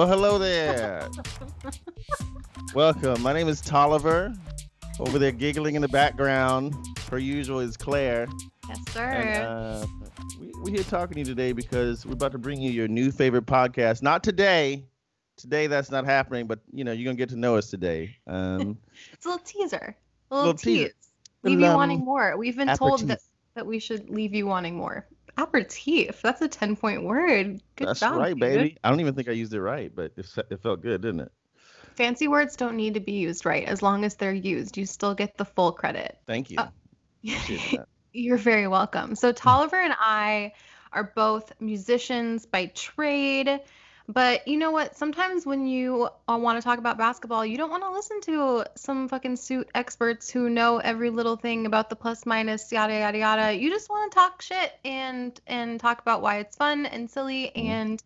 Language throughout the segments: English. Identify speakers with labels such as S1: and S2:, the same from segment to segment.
S1: Well, hello there. Welcome. My name is Tolliver. Over there, giggling in the background, per usual, is Claire.
S2: Yes, sir.
S1: And, uh, we, we're here talking to you today because we're about to bring you your new favorite podcast. Not today. Today, that's not happening, but you know, you're gonna get to know us today. Um,
S2: it's a little teaser, a little,
S1: Little teaser.
S2: tease. Leave you
S1: Um,
S2: wanting more. We've been told that, that we should leave you wanting more. Aperitif. That's a 10 point word. Good
S1: that's
S2: job.
S1: right,
S2: dude.
S1: baby. I don't even think I used it right, but it, it felt good, didn't it?
S2: Fancy words don't need to be used right as long as they're used. You still get the full credit.
S1: Thank you.
S2: Uh, You're very welcome. So Tolliver and I are both musicians by trade. But you know what? Sometimes when you want to talk about basketball, you don't want to listen to some fucking suit experts who know every little thing about the plus minus yada yada yada. You just want to talk shit and and talk about why it's fun and silly
S1: Mhm.
S2: and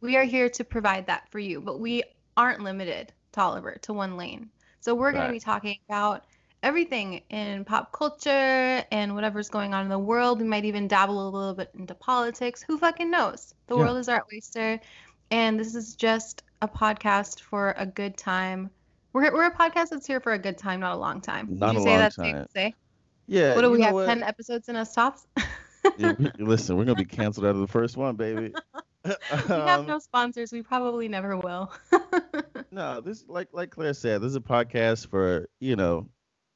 S2: we are here to provide that for you. But we aren't limited, Tolliver, to one lane. So we're going
S1: Right.
S2: to be talking about everything in pop culture and whatever's going on in the world. We might even dabble a little bit into politics. Who fucking knows? The
S1: Yeah.
S2: world is our oyster. And this is just a podcast for a good time. We're, we're a podcast that's here for a good time, not a long time. Would
S1: Not
S2: you
S1: a
S2: say
S1: long
S2: that's safe
S1: time.
S2: to say?
S1: Yeah.
S2: What do we have?
S1: what?
S2: 10 episodes in us tops?
S1: Yeah, we- listen, we're gonna be canceled out of the first one, baby.
S2: we have
S1: Um,
S2: no sponsors. We probably never will.
S1: No, this like like Claire said, this is a podcast for you know,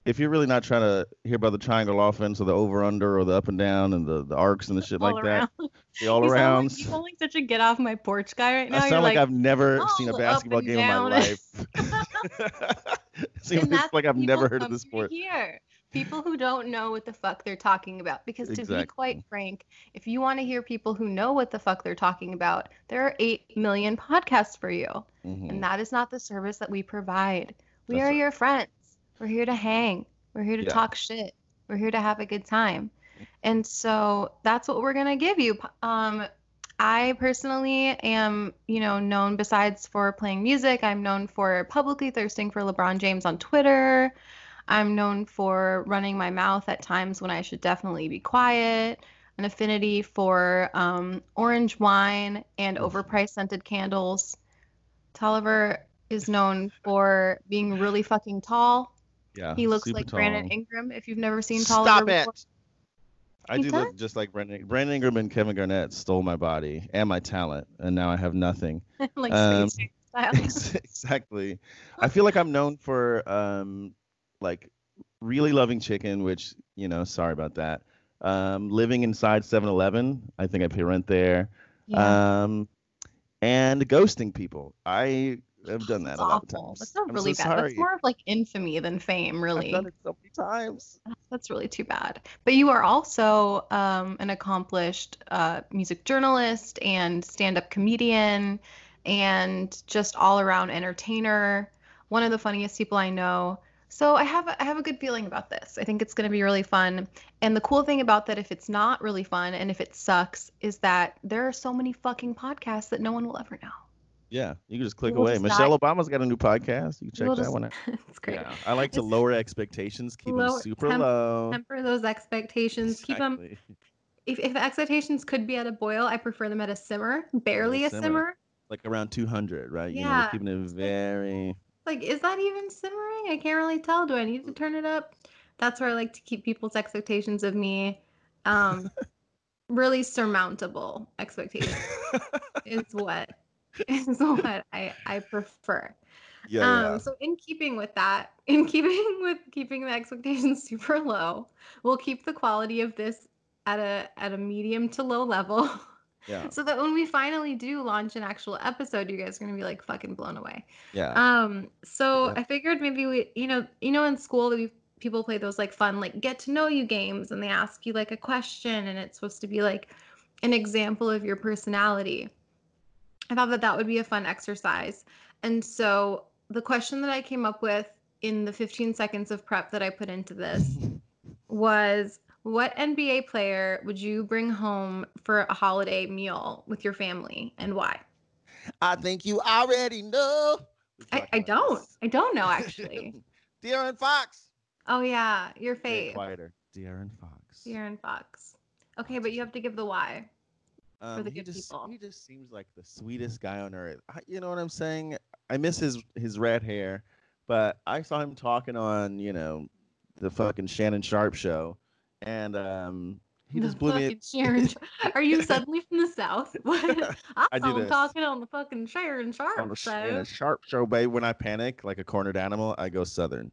S1: if you're really not trying to hear about the triangle offense or the over under or the up and down and the, the arcs and the shit
S2: all
S1: like
S2: around.
S1: that, the all arounds.
S2: Like, you sound like such a get off my porch guy right now.
S1: I
S2: You're
S1: sound like,
S2: like,
S1: I've never seen a
S2: "Oh,
S1: basketball game in my
S2: down."
S1: life. Seems like I've never heard of this sport.
S2: Here, people who don't know what the fuck they're talking about. Because to be quite frank, if you want to hear people who know what the fuck they're talking about, there are eight million podcasts for you,
S1: Mhm.
S2: and that is not the service that we provide. We
S1: That's
S2: are
S1: right.
S2: your friends. We're here to hang. We're here to
S1: Yeah.
S2: talk shit. We're here to have a good time, and so that's what we're gonna give you. Um, I personally am, you know, known besides for playing music, I'm known for publicly thirsting for LeBron James on Twitter. I'm known for running my mouth at times when I should definitely be quiet. An affinity for um, orange wine and overpriced scented candles. Tolliver is known for being really fucking tall.
S1: Yeah,
S2: He looks
S1: super
S2: like Brandon. Ingram. If you've never seen Tolliver
S1: Stop it.
S2: before.
S1: I
S2: He
S1: do look just like Brandon. Brandon Ingram and Kevin Garnett stole my body and my talent, and now I have nothing.
S2: like
S1: Um,
S2: style.
S1: exactly. I feel like I'm known for um like really loving chicken, which, you know, sorry about that. Um living inside 7-Eleven. I think I pay rent there.
S2: Yeah.
S1: Um and ghosting people. I have done that
S2: That's
S1: a lot of times.
S2: That's not
S1: I'm
S2: really
S1: so
S2: bad.
S1: sorry.
S2: That's more of like infamy than fame,
S1: I've
S2: really.
S1: done it so many times.
S2: That's really too bad. But you are also um, an accomplished uh, music journalist and stand-up comedian and just all-around entertainer. One of the funniest people I know. So I have a, I have a good feeling about this. I think it's going to be really fun. And the cool thing about that, if it's not really fun and if it sucks, is that there are so many fucking podcasts that no one will ever know.
S1: Yeah, you can just click
S2: We'll
S1: away.
S2: just
S1: Michelle
S2: not-
S1: Obama's got a new podcast. You can check
S2: We'll
S1: that
S2: just-
S1: one out.
S2: it's great.
S1: Yeah, I like to
S2: It's-
S1: lower expectations, keep them super
S2: temp-
S1: low.
S2: Temper those expectations. Keep 'em Keep them
S1: Exactly.
S2: if, if expectations could be at a boil, I prefer them at a simmer, barely a
S1: simmer.
S2: simmer.
S1: like around 200, right? You know,
S2: Yeah,
S1: keeping it very.
S2: Like, is that even simmering? I can't really tell. Do I need to turn it up? That's where I like to keep people's expectations of me um, really surmountable expectations is what is what I, I prefer.
S1: yeah,
S2: um, So in keeping with that, in keeping with keeping the expectations super low, we'll keep the quality of this at a at a medium to low level.
S1: Yeah,
S2: so that when we finally do launch an actual episode, you guys are gonna be like fucking blown away.
S1: yeah,
S2: Um, so
S1: Yeah.
S2: I figured maybe we, you know, you know, in school we people play those like fun like get to know you games, and they ask you like a question, and it's supposed to be like an example of your personality. I thought that that would be a fun exercise, and so the question that I came up with in the 15 seconds of prep that I put into this was what NBA player would you bring home for a holiday meal with your family and why?
S1: I think you already know.
S2: I, I don't.
S1: this.
S2: I don't know actually.
S1: De'Aaron Fox.
S2: oh yeah, your
S1: Say it
S2: fave.
S1: Quieter. De'Aaron Fox.
S2: De'Aaron Fox. Okay, but you have to give the why.
S1: Um,
S2: the
S1: he
S2: good
S1: just
S2: people.
S1: he just seems like the sweetest guy on earth. I, you know what I'm saying? I miss his his red hair, but I saw him talking on you know the fucking Shannon Sharpe show, and um, he just blew me.
S2: Sharon. Are you suddenly from the south? What? I
S1: I
S2: saw him talking on the fucking Sharon
S1: on
S2: Sharp
S1: the
S2: show.
S1: Shannon Sharpe show, babe. When I panic like a cornered animal, I go southern.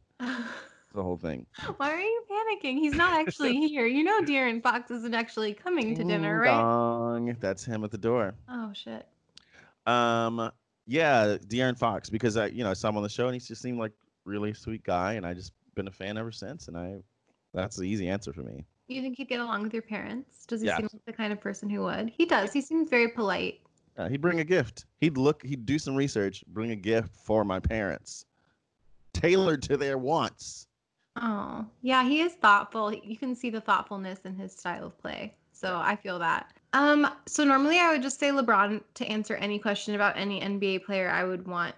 S1: The whole thing.
S2: Why are you panicking? He's not actually here. You know, De'Aaron Fox isn't actually coming to dinner, right?
S1: dong. That's him at the door.
S2: Oh shit.
S1: Um, yeah, De'Aaron Fox, because I, you know, I saw him on the show and he just seemed like really sweet guy, and I just been a fan ever since. And I, that's the easy answer for me.
S2: You think he'd get along with your parents? Does he seem like the kind of person who would? He does. He seems very polite.
S1: Uh, he'd bring a gift. He'd look. He'd do some research. Bring a gift for my parents, tailored to their wants.
S2: Oh, yeah, he is thoughtful. You can see the thoughtfulness in his style of play. So I feel that. Um, so normally I would just say LeBron to answer any question about any NBA player I would want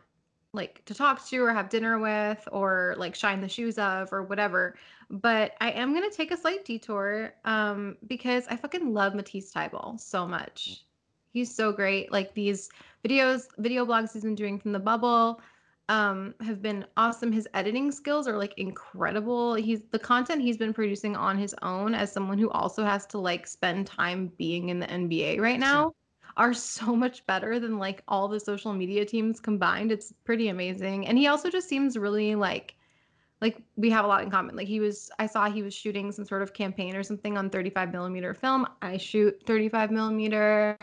S2: like to talk to or have dinner with or like shine the shoes of or whatever. But I am gonna take a slight detour um because I fucking love Matisse Thybulle so much. He's so great. Like these videos, video blogs he's been doing from the bubble um have been awesome his editing skills are like incredible he's the content he's been producing on his own as someone who also has to like spend time being in the NBA right now are so much better than like all the social media teams combined. It's pretty amazing. And he also just seems really like like we have a lot in common. Like he was i saw he was shooting some sort of campaign or something on 35 millimeter film. I shoot 35 millimeter.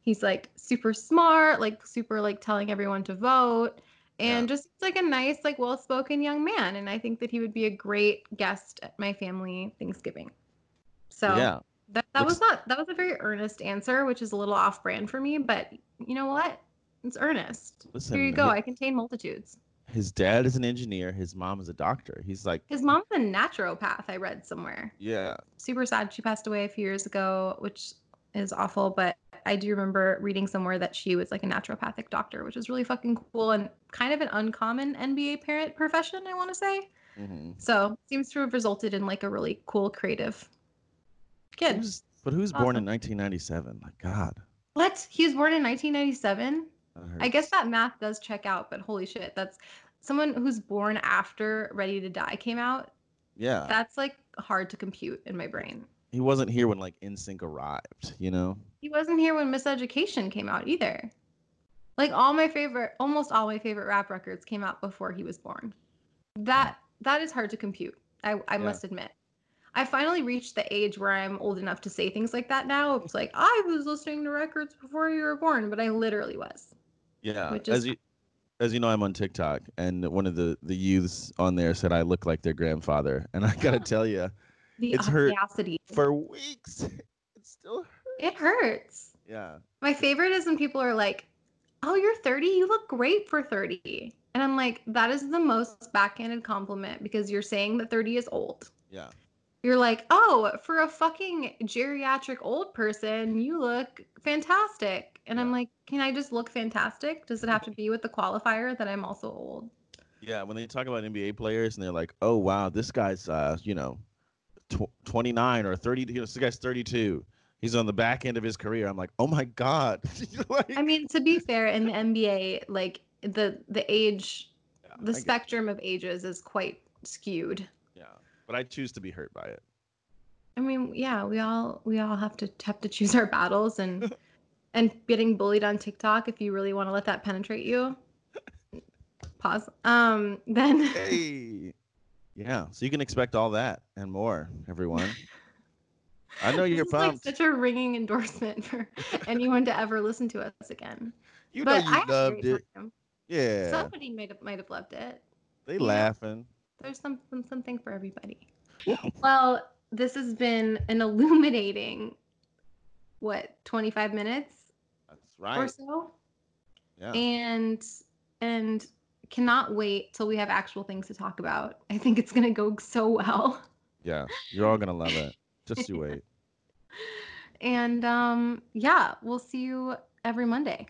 S2: He's like super smart like super like telling everyone to vote. And just like a nice like well-spoken young man. And i think that he would be a great guest at my family thanksgiving. So
S1: yeah,
S2: that, that was not that was a very earnest answer which is a little off brand for me but you know what? It's earnest.
S1: Listen.
S2: here you go.
S1: Hi-
S2: i contain multitudes.
S1: His dad is an engineer. His mom is a doctor. He's like,
S2: his mom's a naturopath i read somewhere.
S1: Yeah,
S2: super sad she passed away a few years ago which is awful but i do remember reading somewhere that she was like a naturopathic doctor which is really fucking cool and kind of an uncommon nba parent profession i want to say.
S1: Hmm
S2: so seems to have resulted in like a really cool creative kid
S1: Who's, but who's born in 1997? My God.
S2: what he was born in 1997 i guess that math does check out but holy shit that's someone who's born after ready to die came out
S1: Yeah,
S2: that's like hard to compute in my brain
S1: he wasn't here when like NSYNC arrived. You know.
S2: He wasn't here when Miseducation came out either. Like all my favorite, almost all my favorite rap records came out before he was born. That that is hard to compute. I, I
S1: Yeah.
S2: must admit. I finally reached the age where I'm old enough to say things like that now. It's like I was listening to records before you were born, but I literally was.
S1: Yeah,
S2: Which
S1: as you as you know, I'm on TikTok, and one of the the youths on there said I look like their grandfather, and I gotta tell you,
S2: The
S1: It's hurt
S2: audacity.
S1: for weeks, it still hurts.
S2: It hurts.
S1: Yeah,
S2: My favorite is when people are like, "Oh, you're 30. You look great for 30." And I'm like, "That is the most backhanded compliment because you're saying that 30 is old."
S1: yeah,
S2: You're like, "Oh, for a fucking geriatric old person, you look fantastic." And I'm like, "Can I just look fantastic? Does it have to be with the qualifier that I'm also old?"
S1: yeah. When they talk about NBA players, and they're like, "Oh wow, this guy's uh, you know, tw- 29 or 30. You know, this guy's 32. He's on the back end of his career." I'm like, "Oh my god." like,
S2: I mean, to be fair, in the NBA, like the the age,
S1: yeah,
S2: the
S1: get-
S2: spectrum of ages is quite skewed.
S1: But I choose to be hurt by it.
S2: I mean, yeah, we all we all have to have to choose our battles and and getting bullied on TikTok if you really want to let that penetrate you. Pause. Um then
S1: Hey. Yeah, so you can expect all that and more, everyone. I know you're
S2: is like
S1: pumped.
S2: such a ringing endorsement for anyone to ever listen to us again.
S1: you know you
S2: I
S1: loved it.
S2: time.
S1: Yeah,
S2: Somebody might have might have loved it.
S1: they laughing.
S2: There's something something for everybody. Yeah. well, this has been an illuminating what, 25 minutes?
S1: That's right.
S2: or so
S1: Yeah.
S2: and and cannot wait till we have actual things to talk about i think it's going to go so well
S1: Yeah. You're all gonna love it. Just you wait.
S2: and um yeah we'll see you every monday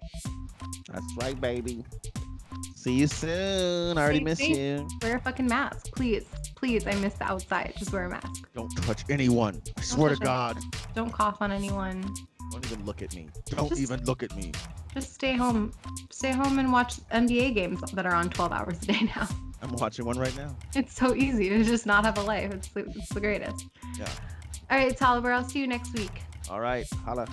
S1: That's right, baby. See you soon. I already miss you.
S2: wear a fucking mask please please i miss the outside just wear a mask
S1: Don't touch anyone. I swear to God.
S2: don't cough on anyone
S1: Don't even look at me. Don't
S2: Just-
S1: even look at me.
S2: Just stay home. Stay home and watch NBA games that are on 12 hours a day now.
S1: I'm watching one right now.
S2: It's so easy to just not have a life. It's the, it's the greatest.
S1: Yeah.
S2: All right, Tolliver, I'll see you next week.
S1: All right. Holla.